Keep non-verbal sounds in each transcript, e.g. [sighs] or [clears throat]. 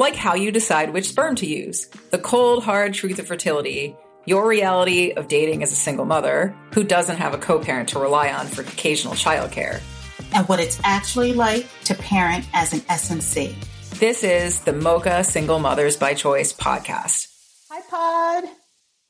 like how you decide which sperm to use, the cold, hard truth of fertility, your reality of dating as a single mother who doesn't have a co parent to rely on for occasional childcare, and what it's actually like to parent as an SMC. This is the Mocha Single Mothers by Choice podcast. Hi, Pod.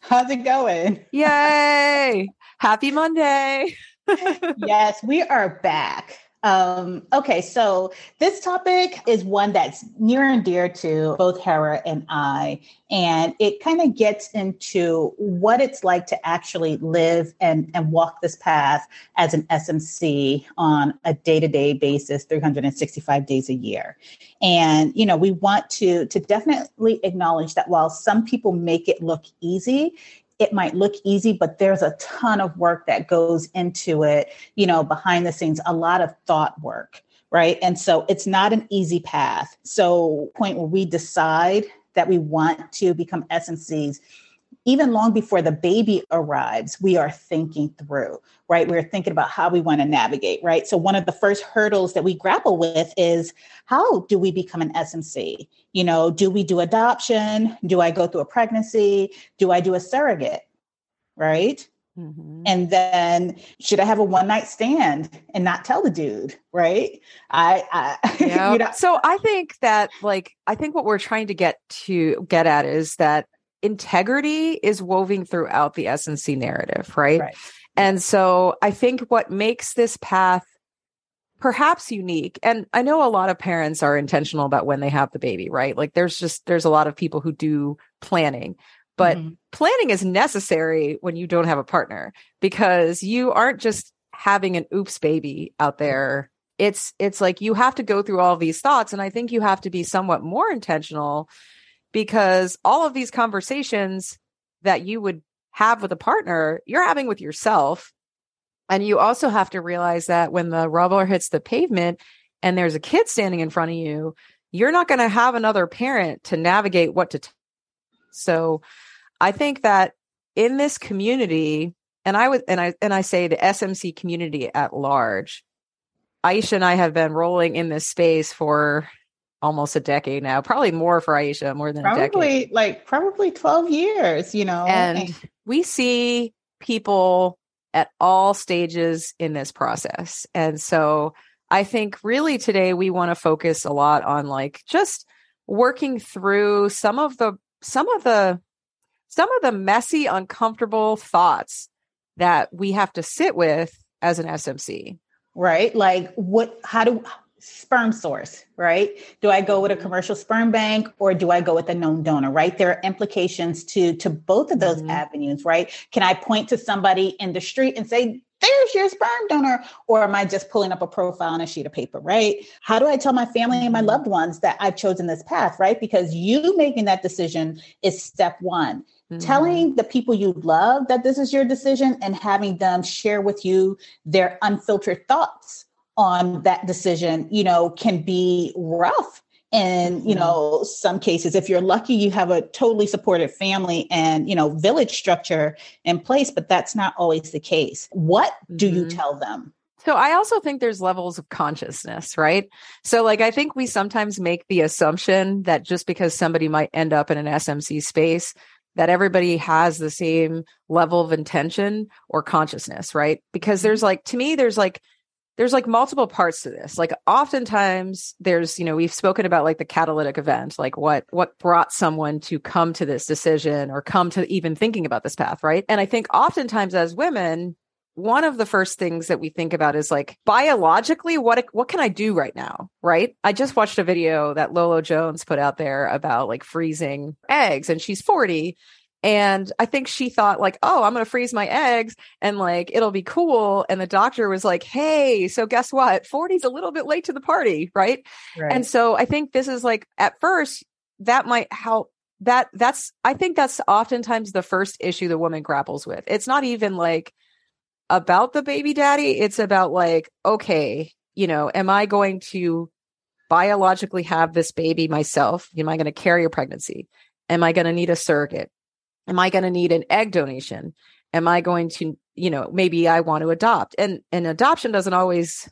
How's it going? Yay! Happy Monday. [laughs] yes, we are back. Um, okay, so this topic is one that's near and dear to both Hera and I, and it kind of gets into what it's like to actually live and, and walk this path as an SMC on a day-to-day basis, 365 days a year. And you know, we want to to definitely acknowledge that while some people make it look easy, it might look easy, but there's a ton of work that goes into it, you know, behind the scenes, a lot of thought work, right? And so it's not an easy path. So, point where we decide that we want to become SMCs, even long before the baby arrives, we are thinking through, right? We're thinking about how we want to navigate, right? So, one of the first hurdles that we grapple with is how do we become an SMC? You know, do we do adoption? Do I go through a pregnancy? Do I do a surrogate? Right? Mm-hmm. And then should I have a one night stand and not tell the dude? Right. I, I yeah. [laughs] you know. So I think that like, I think what we're trying to get to get at is that integrity is woven throughout the SMC narrative, right? right? And so I think what makes this path perhaps unique and I know a lot of parents are intentional about when they have the baby, right? Like there's just there's a lot of people who do planning. But mm-hmm. planning is necessary when you don't have a partner because you aren't just having an oops baby out there it's it's like you have to go through all these thoughts and i think you have to be somewhat more intentional because all of these conversations that you would have with a partner, you're having with yourself. And you also have to realize that when the rubber hits the pavement and there's a kid standing in front of you, you're not going to have another parent to navigate what to. T- so I think that in this community, and I would, and I, and I say the SMC community at large, Aisha and I have been rolling in this space for almost a decade now, probably more for Aisha, more than probably like probably 12 years, you know. And we see people at all stages in this process. And so I think really today we want to focus a lot on like just working through some of the some of the some of the messy uncomfortable thoughts that we have to sit with as an SMC. Right? Like what how do sperm source, right? Do I go with a mm-hmm. commercial sperm bank or do I go with a known donor, right? There are implications to to both of those mm-hmm. avenues, right? Can I point to somebody in the street and say, there's your sperm donor or am i just pulling up a profile on a sheet of paper right how do i tell my family and my mm-hmm. loved ones that i've chosen this path right because you making that decision is step one mm-hmm. telling the people you love that this is your decision and having them share with you their unfiltered thoughts on that decision, you know, can be rough. And, you mm-hmm. know, some cases, if you're lucky, you have a totally supportive family and, you know, village structure in place, but that's not always the case. What do mm-hmm. you tell them? So I also think there's levels of consciousness, right? So like I think we sometimes make the assumption that just because somebody might end up in an SMC space that everybody has the same level of intention or consciousness, right? Because there's mm-hmm. like to me there's like there's like multiple parts to this. Like oftentimes there's, you know, we've spoken about like the catalytic event, like what what brought someone to come to this decision or come to even thinking about this path, right? And I think oftentimes as women, one of the first things that we think about is like biologically what what can I do right now, right? I just watched a video that Lolo Jones put out there about like freezing eggs and she's 40 and I think she thought like, oh, I'm going to freeze my eggs and like it'll be cool. And the doctor was like, hey, so guess what? 40's a little bit late to the party, right? right? And so I think this is like at first that might help that that's I think that's oftentimes the first issue the woman grapples with. It's not even like about the baby daddy, it's about like okay, you know, am I going to biologically have this baby myself? Am I going to carry a pregnancy? Am I going to need a surrogate? Am I going to need an egg donation? Am I going to, you know, maybe I want to adopt? And and adoption doesn't always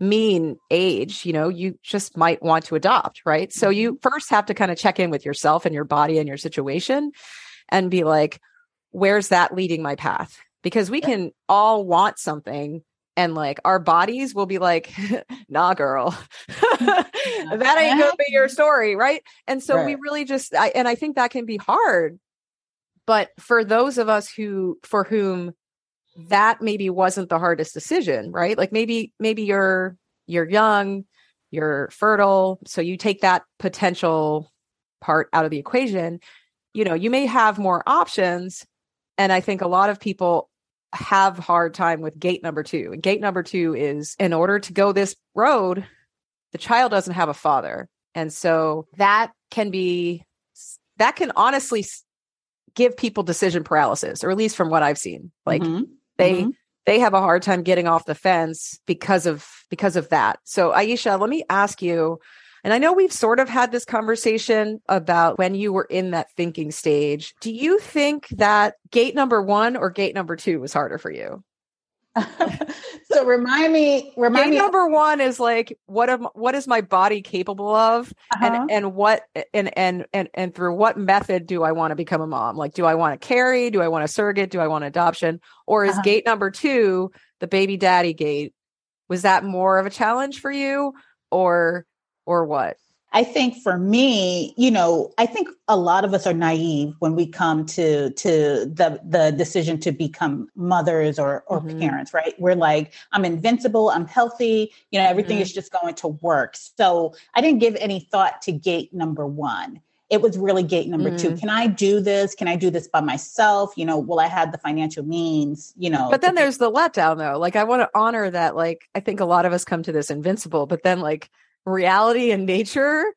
mean age, you know, you just might want to adopt, right? So you mm-hmm. first have to kind of check in with yourself and your body and your situation and be like, where's that leading my path? Because we can all want something and like our bodies will be like, [laughs] nah, girl, [laughs] that ain't gonna be your story, right? And so right. we really just, I, and I think that can be hard. But for those of us who, for whom that maybe wasn't the hardest decision, right? Like maybe maybe you're you're young, you're fertile, so you take that potential part out of the equation. You know, you may have more options and I think a lot of people have hard time with gate number 2. And gate number 2 is in order to go this road, the child doesn't have a father. And so that can be that can honestly give people decision paralysis or at least from what I've seen. Like mm-hmm they mm-hmm. they have a hard time getting off the fence because of because of that. So Aisha, let me ask you and I know we've sort of had this conversation about when you were in that thinking stage. Do you think that gate number 1 or gate number 2 was harder for you? [laughs] so remind me remind Gate me number one is like what am what is my body capable of? Uh-huh. and and what and and and and through what method do i want to become a mom? Like do i want to carry? Do i want a surrogate? Do i want adoption? Or is uh-huh. gate number two the baby daddy gate was that more of a challenge for you or or what I think for me, you know, I think a lot of us are naive when we come to to the the decision to become mothers or or mm-hmm. parents, right? We're like, I'm invincible, I'm healthy, you know, everything mm-hmm. is just going to work. So I didn't give any thought to gate number one. It was really gate number mm-hmm. two. Can I do this? Can I do this by myself? You know, will I have the financial means? You know, but then there's the letdown though. Like I want to honor that. Like I think a lot of us come to this invincible, but then like reality and nature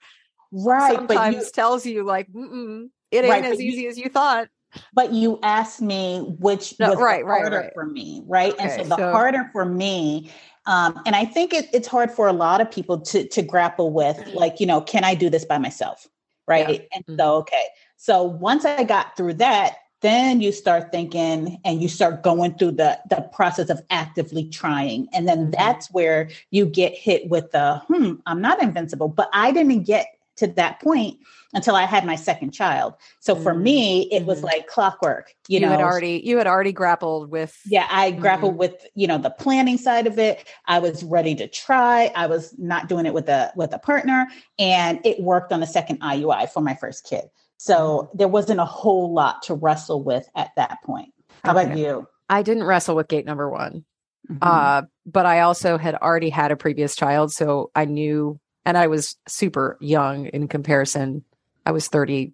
right sometimes you, tells you like it ain't right, as easy you, as you thought but you asked me which no, was right, harder right, right. for me right okay, and so the so, harder for me um, and i think it, it's hard for a lot of people to to grapple with like you know can i do this by myself right yeah. and mm-hmm. so okay so once i got through that then you start thinking and you start going through the the process of actively trying and then mm-hmm. that's where you get hit with the hmm i'm not invincible but i didn't get to that point until i had my second child so for mm-hmm. me it was mm-hmm. like clockwork you, you know had already you had already grappled with yeah i grappled mm-hmm. with you know the planning side of it i was ready to try i was not doing it with a with a partner and it worked on the second iui for my first kid so mm-hmm. there wasn't a whole lot to wrestle with at that point. How okay. about you? I didn't wrestle with gate number one. Mm-hmm. Uh, but I also had already had a previous child. So I knew, and I was super young in comparison. I was 31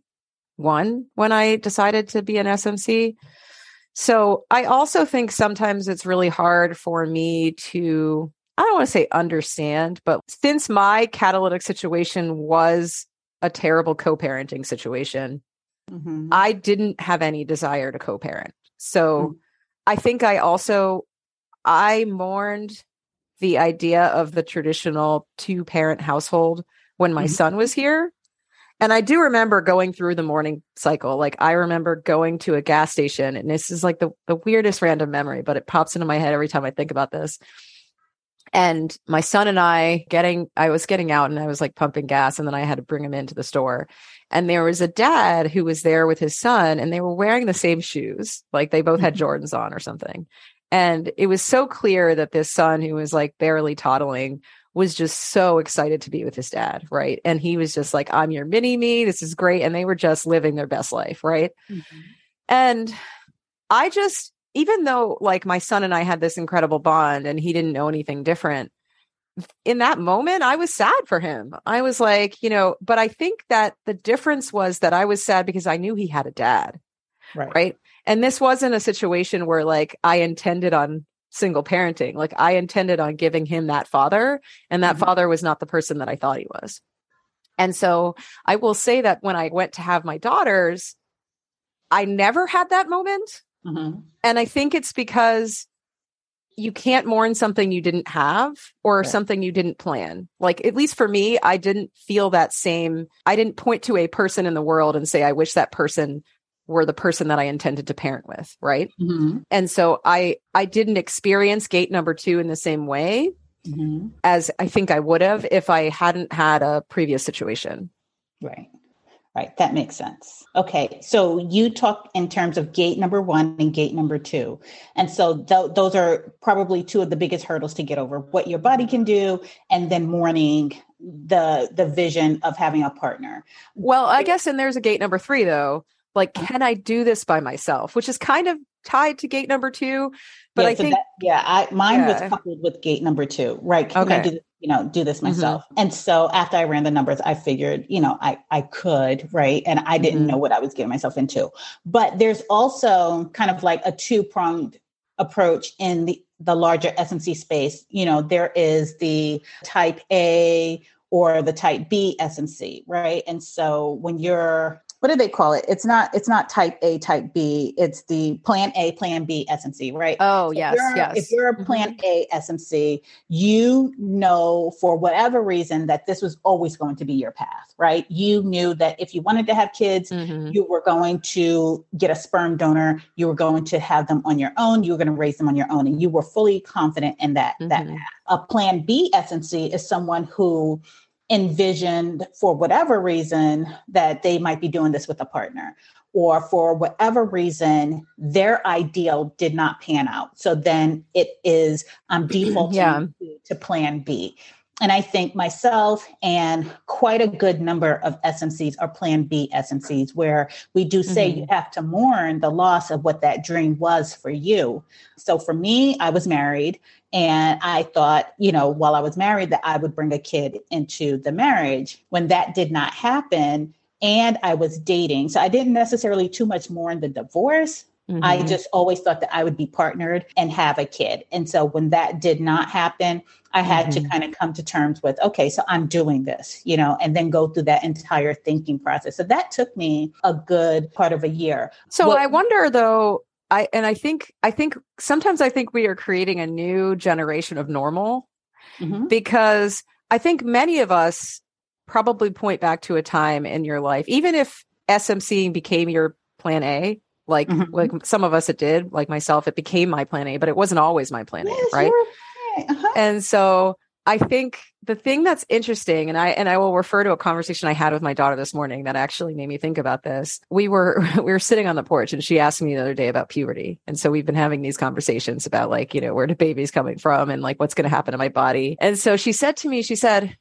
when I decided to be an SMC. So I also think sometimes it's really hard for me to, I don't want to say understand, but since my catalytic situation was a terrible co-parenting situation. Mm-hmm. I didn't have any desire to co-parent. So mm-hmm. I think I also I mourned the idea of the traditional two-parent household when my mm-hmm. son was here. And I do remember going through the mourning cycle. Like I remember going to a gas station and this is like the, the weirdest random memory, but it pops into my head every time I think about this and my son and I getting, I was getting out and I was like pumping gas and then I had to bring him into the store. And there was a dad who was there with his son and they were wearing the same shoes. Like they both had mm-hmm. Jordans on or something. And it was so clear that this son who was like barely toddling was just so excited to be with his dad. Right. And he was just like, I'm your mini me. This is great. And they were just living their best life. Right. Mm-hmm. And I just, even though like my son and I had this incredible bond and he didn't know anything different, in that moment, I was sad for him. I was like, you know, but I think that the difference was that I was sad because I knew he had a dad. Right. Right. And this wasn't a situation where like I intended on single parenting. Like I intended on giving him that father, and that mm-hmm. father was not the person that I thought he was. And so I will say that when I went to have my daughters, I never had that moment. Mm-hmm. And I think it's because you can't mourn something you didn't have or right. something you didn't plan. Like, at least for me, I didn't feel that same. I didn't point to a person in the world and say, I wish that person were the person that I intended to parent with. Right. Mm-hmm. And so I, I didn't experience gate number two in the same way mm-hmm. as I think I would have if I hadn't had a previous situation. Right. Right. That makes sense. Okay. So you talk in terms of gate number one and gate number two. And so th- those are probably two of the biggest hurdles to get over what your body can do and then mourning the the vision of having a partner. Well, I guess and there's a gate number 3 though. Like can I do this by myself? Which is kind of tied to gate number 2, but yeah, I so think that, yeah, I mine yeah. was coupled with gate number 2. Right? Can okay. I do this you know, do this mm-hmm. myself. Mm-hmm. And so after I ran the numbers, I figured, you know, I, I could, right. And I didn't mm-hmm. know what I was getting myself into. But there's also kind of like a two pronged approach in the, the larger SMC space. You know, there is the type A or the type B SMC, right? And so when you're what do they call it? It's not it's not type A, type B. It's the plan A, plan B SMC, right? Oh, so yes, if yes. If you're a plan mm-hmm. A SMC, you know for whatever reason that this was always going to be your path, right? You knew that if you wanted to have kids, mm-hmm. you were going to get a sperm donor, you were going to have them on your own, you were going to raise them on your own, and you were fully confident in that mm-hmm. that path. A plan B SMC is someone who envisioned for whatever reason that they might be doing this with a partner or for whatever reason their ideal did not pan out so then it is i'm [clears throat] defaulting yeah. to, to plan b and I think myself and quite a good number of SMCs are Plan B SMCs, where we do say mm-hmm. you have to mourn the loss of what that dream was for you. So for me, I was married and I thought, you know, while I was married, that I would bring a kid into the marriage. When that did not happen, and I was dating. So I didn't necessarily too much mourn the divorce, Mm-hmm. I just always thought that I would be partnered and have a kid. And so when that did not happen, I had mm-hmm. to kind of come to terms with, okay, so I'm doing this, you know, and then go through that entire thinking process. So that took me a good part of a year. So what, I wonder though, I and I think I think sometimes I think we are creating a new generation of normal mm-hmm. because I think many of us probably point back to a time in your life, even if SMC became your plan A, like mm-hmm. like some of us it did, like myself, it became my plan A, but it wasn't always my plan yes, A, right? Uh-huh. And so I think the thing that's interesting, and I and I will refer to a conversation I had with my daughter this morning that actually made me think about this. We were [laughs] we were sitting on the porch, and she asked me the other day about puberty, and so we've been having these conversations about like you know where do babies coming from and like what's going to happen to my body. And so she said to me, she said,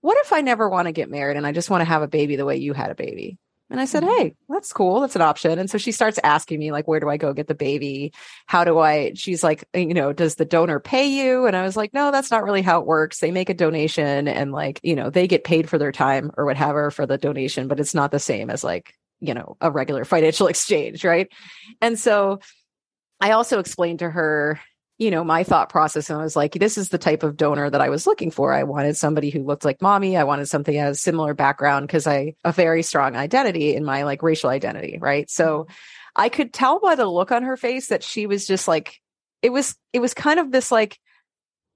"What if I never want to get married and I just want to have a baby the way you had a baby?" And I said, mm-hmm. Hey, that's cool. That's an option. And so she starts asking me, like, where do I go get the baby? How do I? She's like, you know, does the donor pay you? And I was like, no, that's not really how it works. They make a donation and, like, you know, they get paid for their time or whatever for the donation, but it's not the same as, like, you know, a regular [laughs] financial exchange. Right. And so I also explained to her, you know, my thought process. And I was like, this is the type of donor that I was looking for. I wanted somebody who looked like mommy. I wanted something that has similar background because I a very strong identity in my like racial identity. Right. So I could tell by the look on her face that she was just like, it was, it was kind of this like,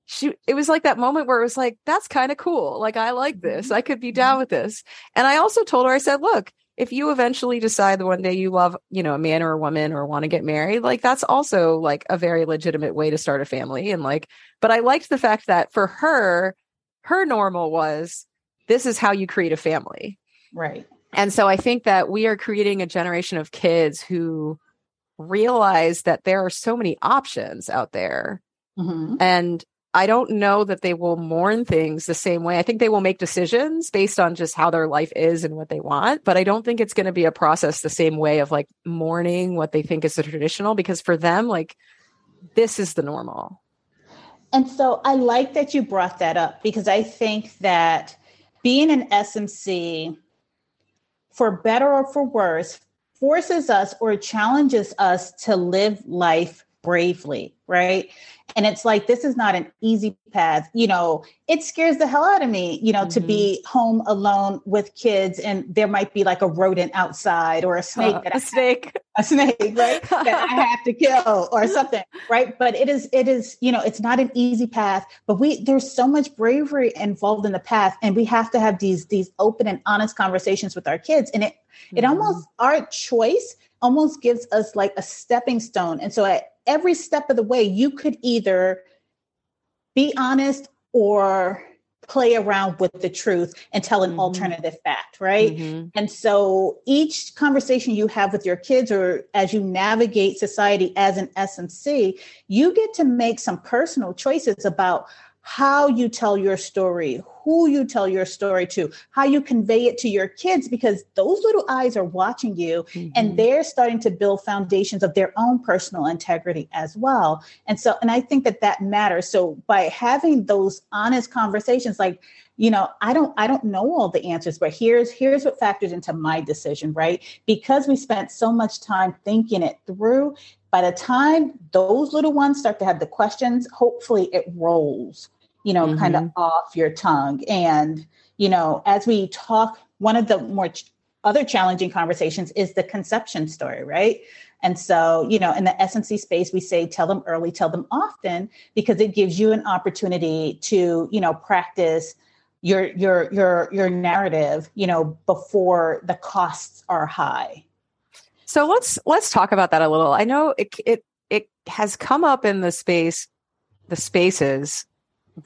she, it was like that moment where it was like, that's kind of cool. Like, I like this. Mm-hmm. I could be down with this. And I also told her, I said, look, if you eventually decide that one day you love, you know, a man or a woman or want to get married, like that's also like a very legitimate way to start a family. And like, but I liked the fact that for her, her normal was this is how you create a family. Right. And so I think that we are creating a generation of kids who realize that there are so many options out there. Mm-hmm. And I don't know that they will mourn things the same way. I think they will make decisions based on just how their life is and what they want, but I don't think it's going to be a process the same way of like mourning what they think is the traditional because for them like this is the normal. And so I like that you brought that up because I think that being an SMC for better or for worse forces us or challenges us to live life bravely, right? And it's like, this is not an easy path. You know, it scares the hell out of me, you know, mm-hmm. to be mm-hmm. home alone with kids and there might be like a rodent outside or a [laughs] snake. Uh, that a I snake. [laughs] a snake, right? that I [laughs] have to kill or something, right? But it is, it is, you know, it's not an easy path, but we, there's so much bravery involved in the path and we have to have these, these open and honest conversations with our kids. And it, mm-hmm. it almost, our choice almost gives us like a stepping stone. And so at every step of the way, you could either be honest or play around with the truth and tell an mm-hmm. alternative fact, right? Mm-hmm. And so each conversation you have with your kids or as you navigate society as an SMC, you get to make some personal choices about how you tell your story, who you tell your story to, how you convey it to your kids, because those little eyes are watching you mm-hmm. and they're starting to build foundations of their own personal integrity as well. And so, and I think that that matters. So by having those honest conversations, like, you know i don't i don't know all the answers but here's here's what factors into my decision right because we spent so much time thinking it through by the time those little ones start to have the questions, hopefully it rolls, you know, mm-hmm. kind of off your tongue. And, you know, as we talk, one of the more ch- other challenging conversations is the conception story, right? And so, you know, in the SMC space, we say tell them early, tell them often, because it gives you an opportunity to, you know, practice your your your your narrative, you know, before the costs are high. So let's let's talk about that a little. I know it it it has come up in the space the spaces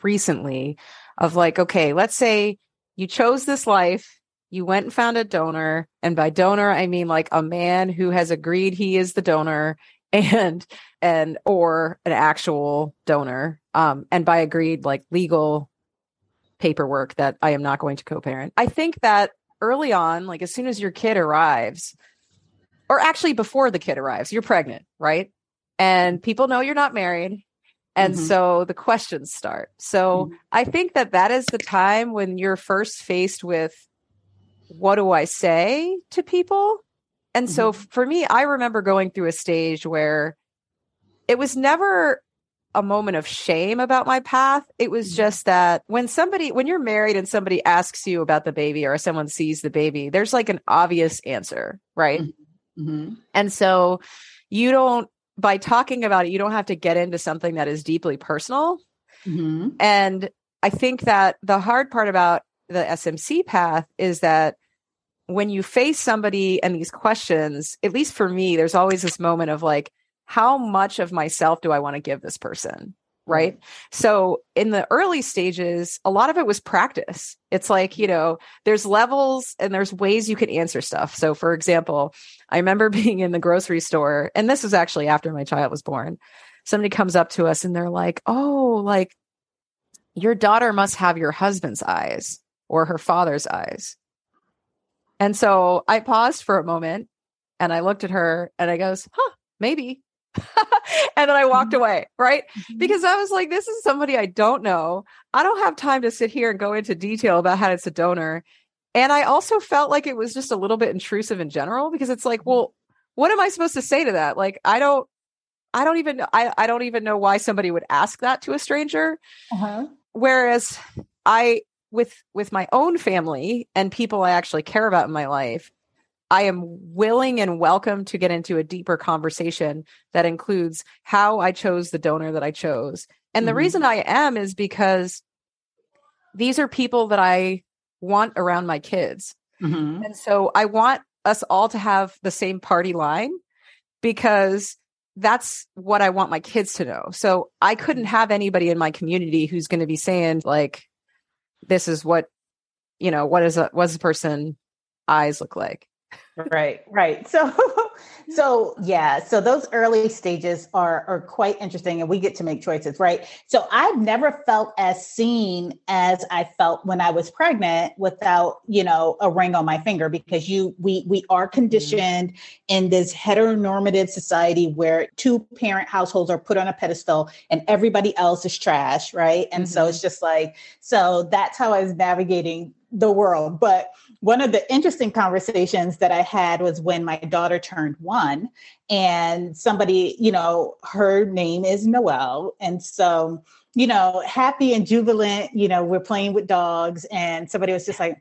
recently of like okay, let's say you chose this life, you went and found a donor, and by donor I mean like a man who has agreed he is the donor [laughs] and and or an actual donor um and by agreed like legal paperwork that I am not going to co-parent. I think that early on like as soon as your kid arrives or actually before the kid arrives, you're pregnant, right? And people know you're not married. And mm-hmm. so the questions start. So mm-hmm. I think that that is the time when you're first faced with what do I say to people? And mm-hmm. so for me, I remember going through a stage where it was never a moment of shame about my path. It was mm-hmm. just that when somebody, when you're married and somebody asks you about the baby or someone sees the baby, there's like an obvious answer, right? Mm-hmm. And so you don't, by talking about it, you don't have to get into something that is deeply personal. Mm-hmm. And I think that the hard part about the SMC path is that when you face somebody and these questions, at least for me, there's always this moment of like, how much of myself do I want to give this person? Mm-hmm. right? So in the early stages, a lot of it was practice. It's like, you know, there's levels and there's ways you can answer stuff. So for example, I remember [laughs] being in the grocery store, and this was actually after my child was born. Somebody comes up to us and they're like, oh, like your daughter must have your husband's eyes or her father's eyes. And so I paused for a moment and I looked at her and I goes, huh, maybe. [laughs] and then I walked mm-hmm. away, right? Mm-hmm. Because I was like, this is somebody I don't know. I don't have time to sit here and go into detail about how it's a donor. And I also felt like it was just a little bit intrusive in general because it's like, well, what am I supposed to say to that? Like, I don't, I don't even, I, I don't even know why somebody would ask that to a stranger. Uh-huh. Whereas I, with, with my own family and people I actually care about in my life, I am willing and welcome to get into a deeper conversation that includes how I chose the donor that I chose. And mm-hmm. the reason I am is because these are people that I want around my kids. Mm-hmm. And so I want us all to have the same party line because that's what I want my kids to know. So I couldn't have anybody in my community who's going to be saying like, this is what, you know, what is a, what does a person eyes look like? Right right [laughs] so so yeah so those early stages are are quite interesting and we get to make choices right so i've never felt as seen as i felt when i was pregnant without you know a ring on my finger because you we we are mm-hmm. conditioned mm-hmm. in this heteronormative society where two parent households are put on a pedestal and everybody else is trash right and mm-hmm. so it's just like so that's how i was navigating the world but one of the interesting conversations that I had was when my daughter turned one, and somebody, you know, her name is Noelle. And so, you know, happy and jubilant, you know, we're playing with dogs, and somebody was just like,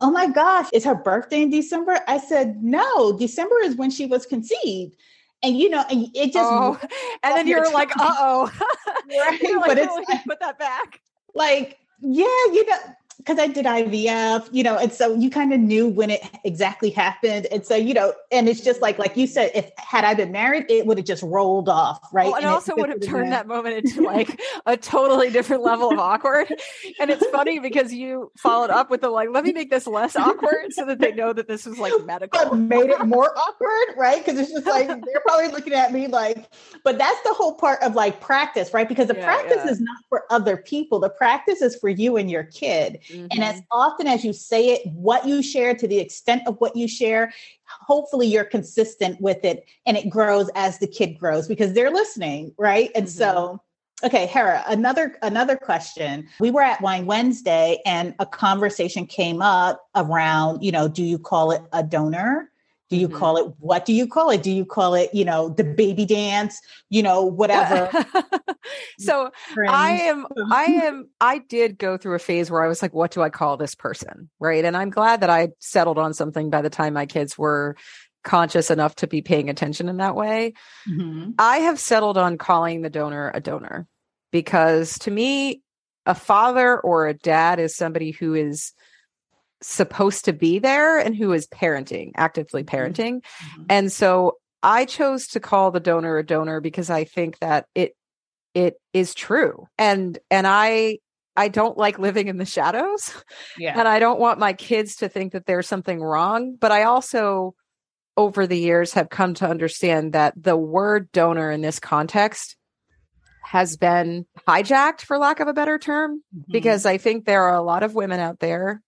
Oh my gosh, is her birthday in December? I said, No, December is when she was conceived and you know, and it just oh, and then you're like, [laughs] uh oh, [laughs] right? like, but it's like, put that back. [laughs] Like, yeah, you know, because I did IVF, you know, and so you kind of knew when it exactly happened. And so, you know, and it's just like, like you said, if had I been married, it would have just rolled off, right? Well, and, and also would have turned that moment into like a totally different level of awkward. And it's funny because you followed up with the like, let me make this less awkward so that they know that this was like medical. But made it more awkward, right? Because it's just [laughs] like they're probably looking at me like, but that's the whole part of like practice, right? Because the yeah, practice yeah. is not for other people. The practice is for you and your kid. Mm-hmm. And as often as you say it, what you share to the extent of what you share, hopefully you're consistent with it and it grows as the kid grows because they're listening, right? And mm-hmm. so Okay, Hera, another another question. We were at Wine Wednesday and a conversation came up around, you know, do you call it a donor? Do you mm-hmm. call it what do you call it? Do you call it, you know, the baby dance, you know, whatever? [laughs] so I am I [laughs] am I did go through a phase where I was like, what do I call this person? Right. And I'm glad that I settled on something by the time my kids were conscious enough to be paying attention in that way. Mm-hmm. I have settled on calling the donor a donor because to me, a father or a dad is somebody who is supposed to be there and who is parenting, actively mm-hmm. parenting. Mm-hmm. And so I chose to call the donor a donor because I think that it it is true. And and I I don't like living in the shadows. Yeah. And I don't want my kids to think that there's something wrong, but I also over the years have come to understand that the word donor in this context has been hijacked for lack of a better term mm-hmm. because I think there are a lot of women out there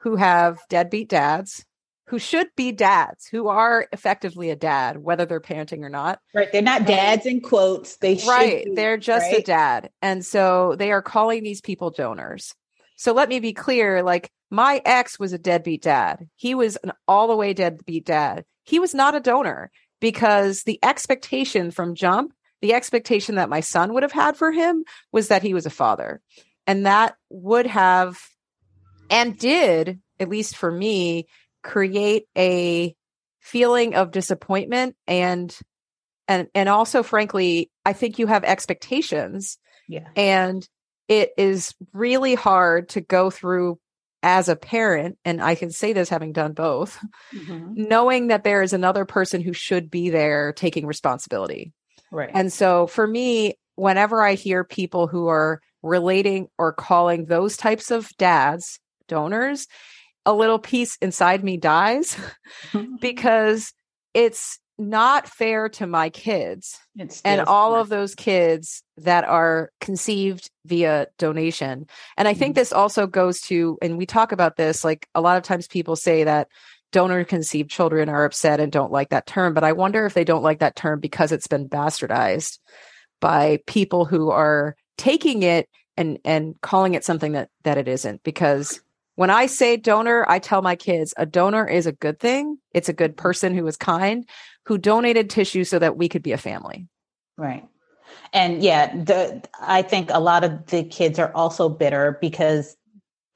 who have deadbeat dads who should be dads, who are effectively a dad, whether they're parenting or not. Right. They're not dads in quotes. They right. Be, they're just right? a dad. And so they are calling these people donors. So let me be clear like my ex was a deadbeat dad. He was an all the way deadbeat dad. He was not a donor because the expectation from jump, the expectation that my son would have had for him was that he was a father. And that would have and did, at least for me, create a feeling of disappointment and and and also frankly i think you have expectations yeah. and it is really hard to go through as a parent and i can say this having done both mm-hmm. knowing that there is another person who should be there taking responsibility. Right. And so for me whenever i hear people who are relating or calling those types of dads donors, a little piece inside me dies [laughs] [laughs] because it's not fair to my kids and all of those kids that are conceived via donation. And I think mm-hmm. this also goes to, and we talk about this, like a lot of times people say that donor conceived children are upset and don't like that term, but I wonder if they don't like that term because it's been bastardized by people who are taking it and and calling it something that that it isn't because when I say donor, I tell my kids a donor is a good thing. It's a good mm-hmm. person who is kind, who donated tissue so that we could be a family. Right. And yeah, the I think a lot of the kids are also bitter because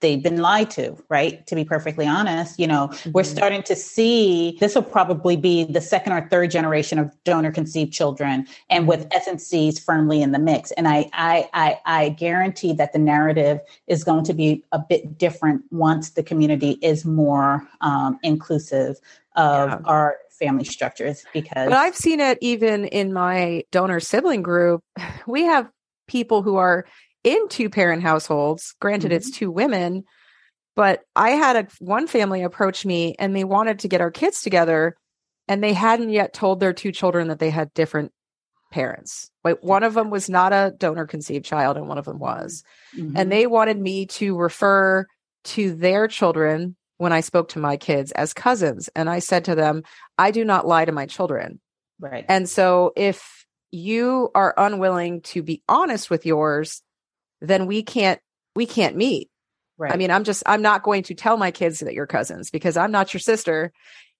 they've been lied to, right? To be perfectly honest, you know, mm-hmm. we're starting to see this will probably be the second or third generation of donor conceived children and with. SMCs firmly in the mix. And I, I, I, I guarantee that the narrative is going to be a bit different once the community is more um, inclusive of yeah. our family structures because but I've seen it even in my donor sibling group. [sighs] We have people who are in two parent households. Granted, mm-hmm. it's two women, but I had a one family approach me and they wanted to get our kids together and they hadn't yet told their two children that they had different parents. Like one of them was not a donor conceived child and one of them was. Mm-hmm. And they wanted me to refer to their children when I spoke to my kids as cousins. And I said to them, I do not lie to my children. Right. And so if you are unwilling to be honest with yours, then we can't we can't meet Right. I mean, I'm just I'm not going to tell my kids that you're cousins because I'm not your sister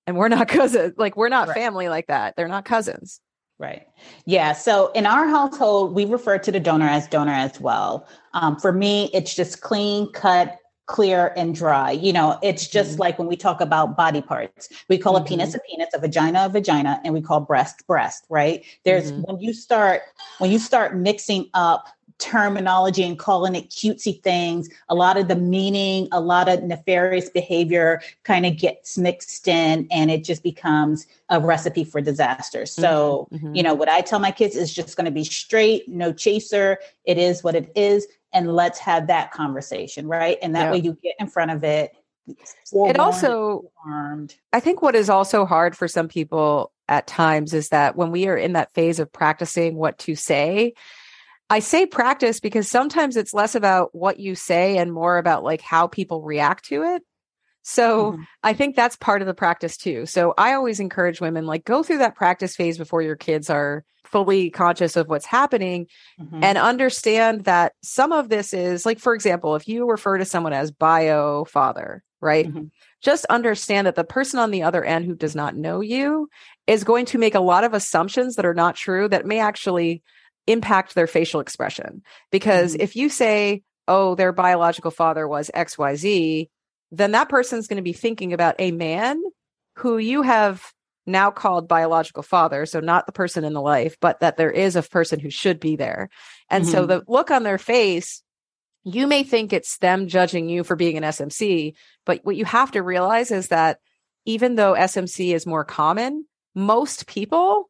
and we're not [laughs] cousins. Like we're not right. family like that. They're not cousins. Right. Yeah. So in our household, we refer to the donor as donor as well. Um, for me, it's just clean cut, clear, and dry. You know, it's just mm-hmm. like when we talk about body parts, we call mm-hmm. a penis a penis, a vagina a vagina, and we call breast breast. Right. There's mm-hmm. when you start when you start mixing up terminology and calling it cutesy things, a lot of the meaning, a lot of nefarious behavior kind of gets mixed in and it just becomes a recipe for disaster. So, mm-hmm, mm-hmm. you know, what I tell my kids is just going to be straight, no chaser. It is what it is. And let's have that conversation, right? And that way you get in front of it. It also, armed. I think what is also hard for some people at times is that when we are in that phase of practicing what to say, I say practice because sometimes it's less about what you say and more about like how people react to it. So mm-hmm. I think that's part of the practice too. So I always encourage women like go through that practice phase before your kids are fully conscious of what's happening mm-hmm. and understand that some of this is like for example, if you refer to someone as bio father, right? Mm-hmm. Just understand that the person on the other end who does not know you is going to make a lot of assumptions that are not true that may actually impact their facial expression. Because mm-hmm. if you say, oh, their biological father was XYZ, then that person's going to be thinking about a man who you have now called biological father. So not the person in the life, but that there is a person who should be there. And mm-hmm. so the look on their face, you may think it's them judging you for being an SMC, but what you have to realize is that even though SMC is more common, most people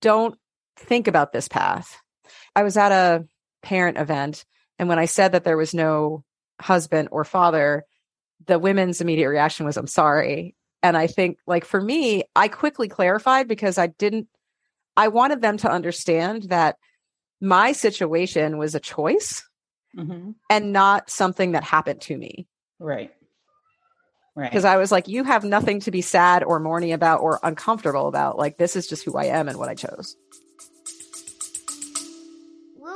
don't think about this path. I was at a parent event, and when I said that there was no husband or father, the women's immediate reaction was, I'm sorry. And I think, like, for me, I quickly clarified because I didn't, I wanted them to understand that my situation was a choice mm-hmm. and not something that happened to me. Right. Right. Because I was like, you have nothing to be sad or mourning about or uncomfortable about. Like, this is just who I am and what I chose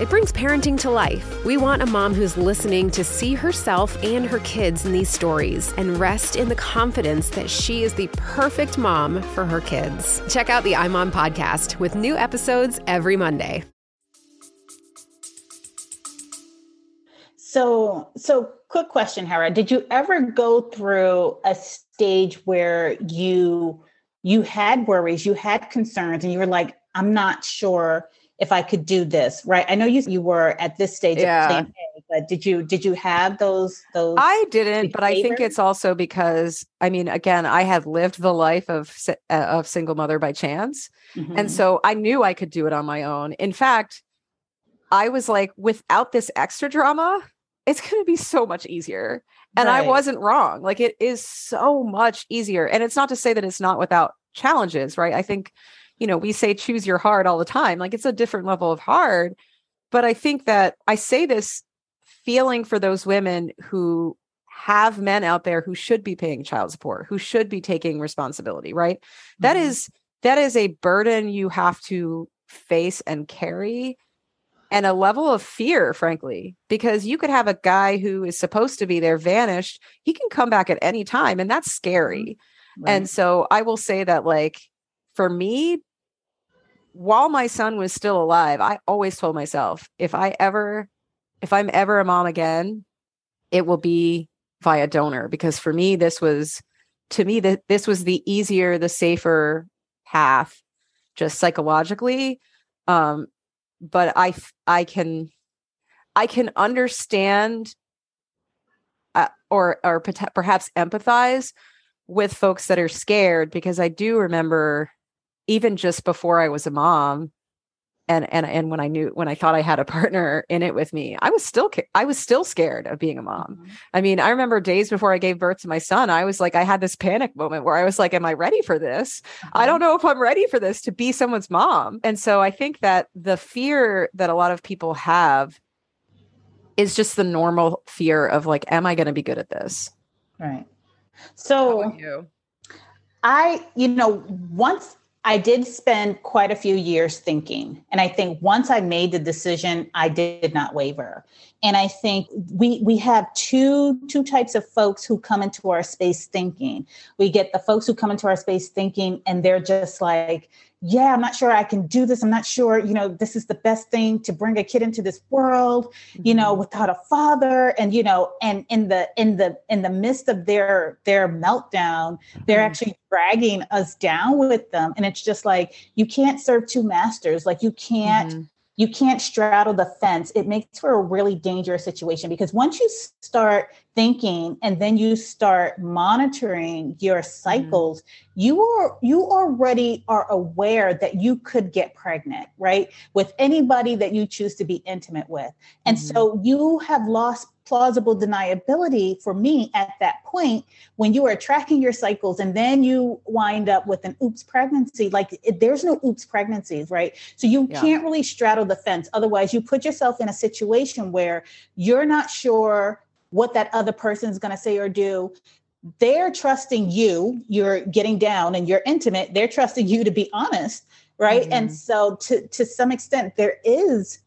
it brings parenting to life. We want a mom who's listening to see herself and her kids in these stories and rest in the confidence that she is the perfect mom for her kids. Check out the iMom podcast with new episodes every Monday. So, so quick question, Hera. Did you ever go through a stage where you you had worries, you had concerns, and you were like, I'm not sure if I could do this, right? I know you you were at this stage yeah. of but did you did you have those those I didn't, but I think it's also because I mean again, I had lived the life of uh, of single mother by chance. Mm-hmm. And so I knew I could do it on my own. In fact, I was like without this extra drama, it's going to be so much easier. And right. I wasn't wrong. Like it is so much easier. And it's not to say that it's not without challenges, right? I think you know, we say choose your hard all the time. Like it's a different level of hard. But I think that I say this feeling for those women who have men out there who should be paying child support, who should be taking responsibility, right? Mm-hmm. That is that is a burden you have to face and carry and a level of fear frankly because you could have a guy who is supposed to be there vanished he can come back at any time and that's scary mm-hmm. right. and so i will say that like for me while my son was still alive, I always told myself if I ever, if I'm ever a mom again, it will be via donor because for me, this was, to me, that this was the easier, the safer path, just psychologically. Um, but I, I can, I can understand, uh, or or perhaps empathize with folks that are scared because I do remember even just before I was a mom, and and and when I knew when I thought I had a [laughs] partner in it with me, I was still I was still scared of being a mom. Mm-hmm. I mean, I remember days before I gave birth to my son, I was like, I had this panic moment where I was like, Am I ready for this? Mm-hmm. I don't know if I'm ready for this to be someone's mom. And so I think that the fear that a lot of people have is just the normal fear of like, Am I going to be good at this? Right. So you? I, you know, once I did spend quite a few years thinking. And I think once I made the decision, I did not waver. And I think we we have two two types of folks who come into our space thinking. We get the folks who come into our space thinking and they're just like, yeah, I'm not sure I can do this. I'm not sure, you know, this is the best thing to bring a kid into this world, mm-hmm. you know, mm-hmm. without a father. And, you know, and in the in the in the midst of their their meltdown, they're mm-hmm. actually dragging us down with them. And it's just like you can't serve two masters. Like you can't mm-hmm you can't straddle the fence. It makes for a really dangerous situation because once you start thinking and then you start monitoring your mm-hmm. cycles, mm-hmm. you are you already are aware that you could get pregnant, right? With anybody that you choose to be intimate with. And mm-hmm. so you have lost plausible deniability for me at that point when you are tracking your cycles and then you wind up with an oops pregnancy like it, there's no oops pregnancies right so you yeah. can't really straddle the fence otherwise you put yourself in a situation where you're not sure what that other person is going to say or do they're trusting you you're getting down and you're intimate they're trusting you to be honest right mm-hmm. and so to to some extent there is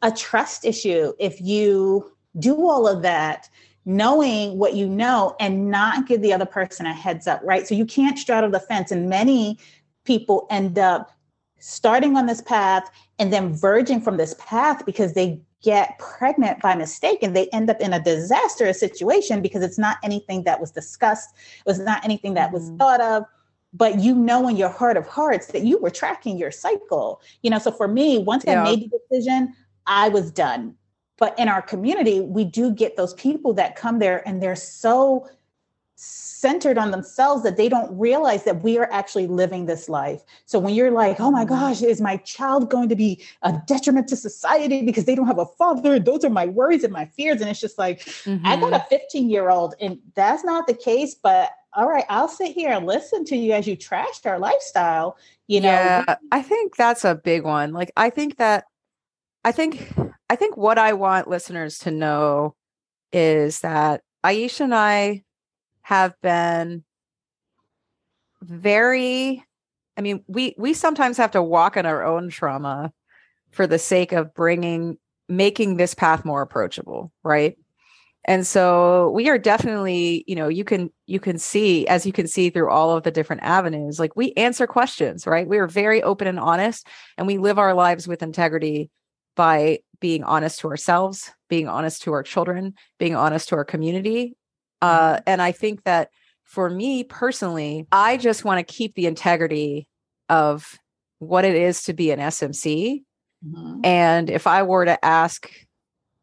a trust issue if you do all of that knowing what you know and not give the other person a heads up, right? So you can't straddle the fence. And many people end up starting on this path and then verging from this path because they get pregnant by mistake and they end up in a disastrous situation because it's not anything that was discussed, it was not anything that was mm-hmm. thought of. But you know in your heart of hearts that you were tracking your cycle. You know, so for me, once yeah. I made the decision, I was done but in our community we do get those people that come there and they're so centered on themselves that they don't realize that we are actually living this life. So when you're like, oh my mm-hmm. gosh, is my child going to be a detriment to society because they don't have a father? Those are my worries and my fears. And it's just like, mm-hmm. I got a mm-hmm. 15 year old, and that's not the case. But all right, I'll sit here and listen to you as you trashed our lifestyle. You know, yeah, I think that's a big one. Like, I think that, I think I think what I want listeners to know is that Aisha and I have been very I mean, we we sometimes have to walk in our own trauma for the sake of bringing making this path more approachable, right? And so we are definitely, you know, you can you can see as you can see through all of the different avenues, like we answer questions, right? We are very open and honest and we live our lives with integrity by being honest to ourselves, being honest to our children, being honest to our community. Uh, mm-hmm. and I think that for me personally, I just want to keep the integrity of what it is to be an SMC. Mm-hmm. And if I were to ask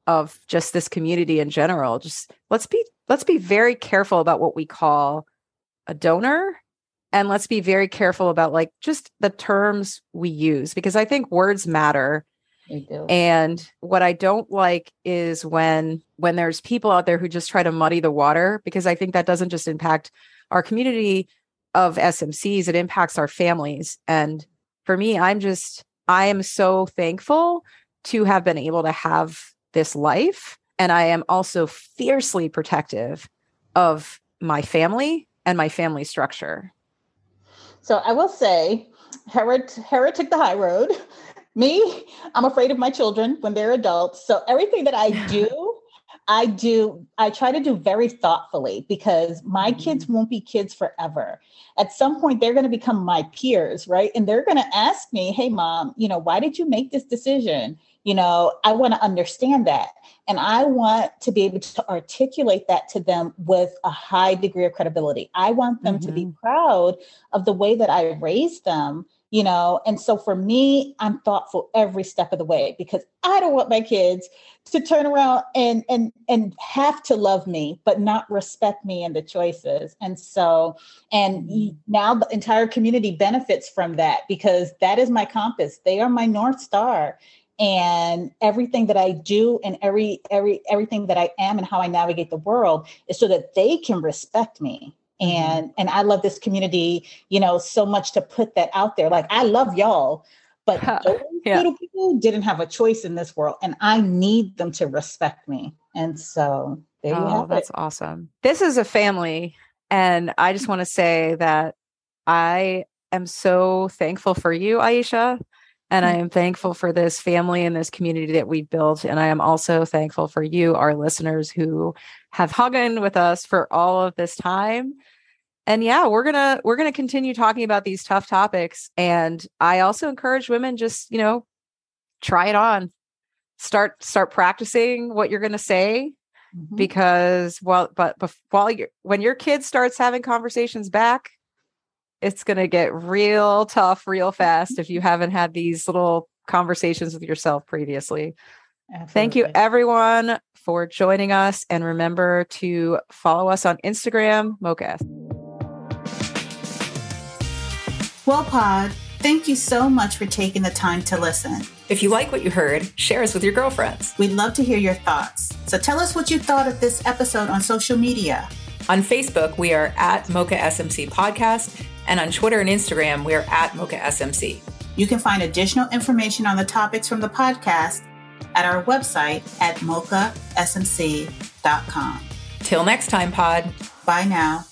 of just this community in general, just let's be let's be very careful about what we call a donor and let's be very careful about like just the terms we use because I think words matter and what I don't like is when when there's people out there who just try to muddy the water because I think that doesn't just impact our community of SMCs, it impacts our families. And for me, I'm just I am so thankful to have been able to have this life and I am also fiercely protective of my family and my family structure. So I will say Hera, Hera took the high road me, I'm afraid of my children when they're adults. So everything that I do, I do, I try to do very thoughtfully because my mm-hmm. kids won't be kids forever. At some point, they're going to become my peers, right? And they're going to ask me, hey, mom, you know, why did you make this decision? You know, I want to understand that. And I want to be able to articulate that to them with a high degree of credibility. I want them mm-hmm. to be mm-hmm. proud of the way that I raised them you know and so for me i'm thoughtful every step of the way because i don't want my kids to turn around and and and have to love me but not respect me and the choices and so and mm-hmm. now the entire community benefits from that because that is my compass they are my north star and everything that i do and every every everything that i am and how i navigate the world is so that they can respect me. And mm-hmm. and i love this community you know so much to put that out there like i love y'all but [laughs] those yeah. little people didn't have a choice in this world and i need them to respect me and so there oh, you have that's it. awesome this is a family and i just want to say that i am so thankful for you aisha and I mm. am thankful for this family and this community that we've built. And I am also thankful for you, our listeners, who have hung in with us for all of this time. And yeah, we're gonna we're gonna continue talking about these tough topics. And I also encourage women just, you know, try it on. Start start practicing what you're gonna say. Mm-hmm. Because while but, but while you when your kid starts having conversations back, it's going to get real tough real fast if you haven't had these little conversations with yourself previously. Absolutely. Thank you, everyone, for joining us. And remember to follow us on Instagram, Mocha. Well, Pod, thank you so much for taking the time to listen. If you like what you heard, share us with your girlfriends. We'd love to hear your thoughts. So tell us what you thought of this episode on social media. On Facebook, we are at Mocha SMC Podcast and on Twitter and Instagram, we're at Mocha SMC. You can find additional information on the topics from the podcast at our website at mochasmc.com. Till next time, Pod. Bye now.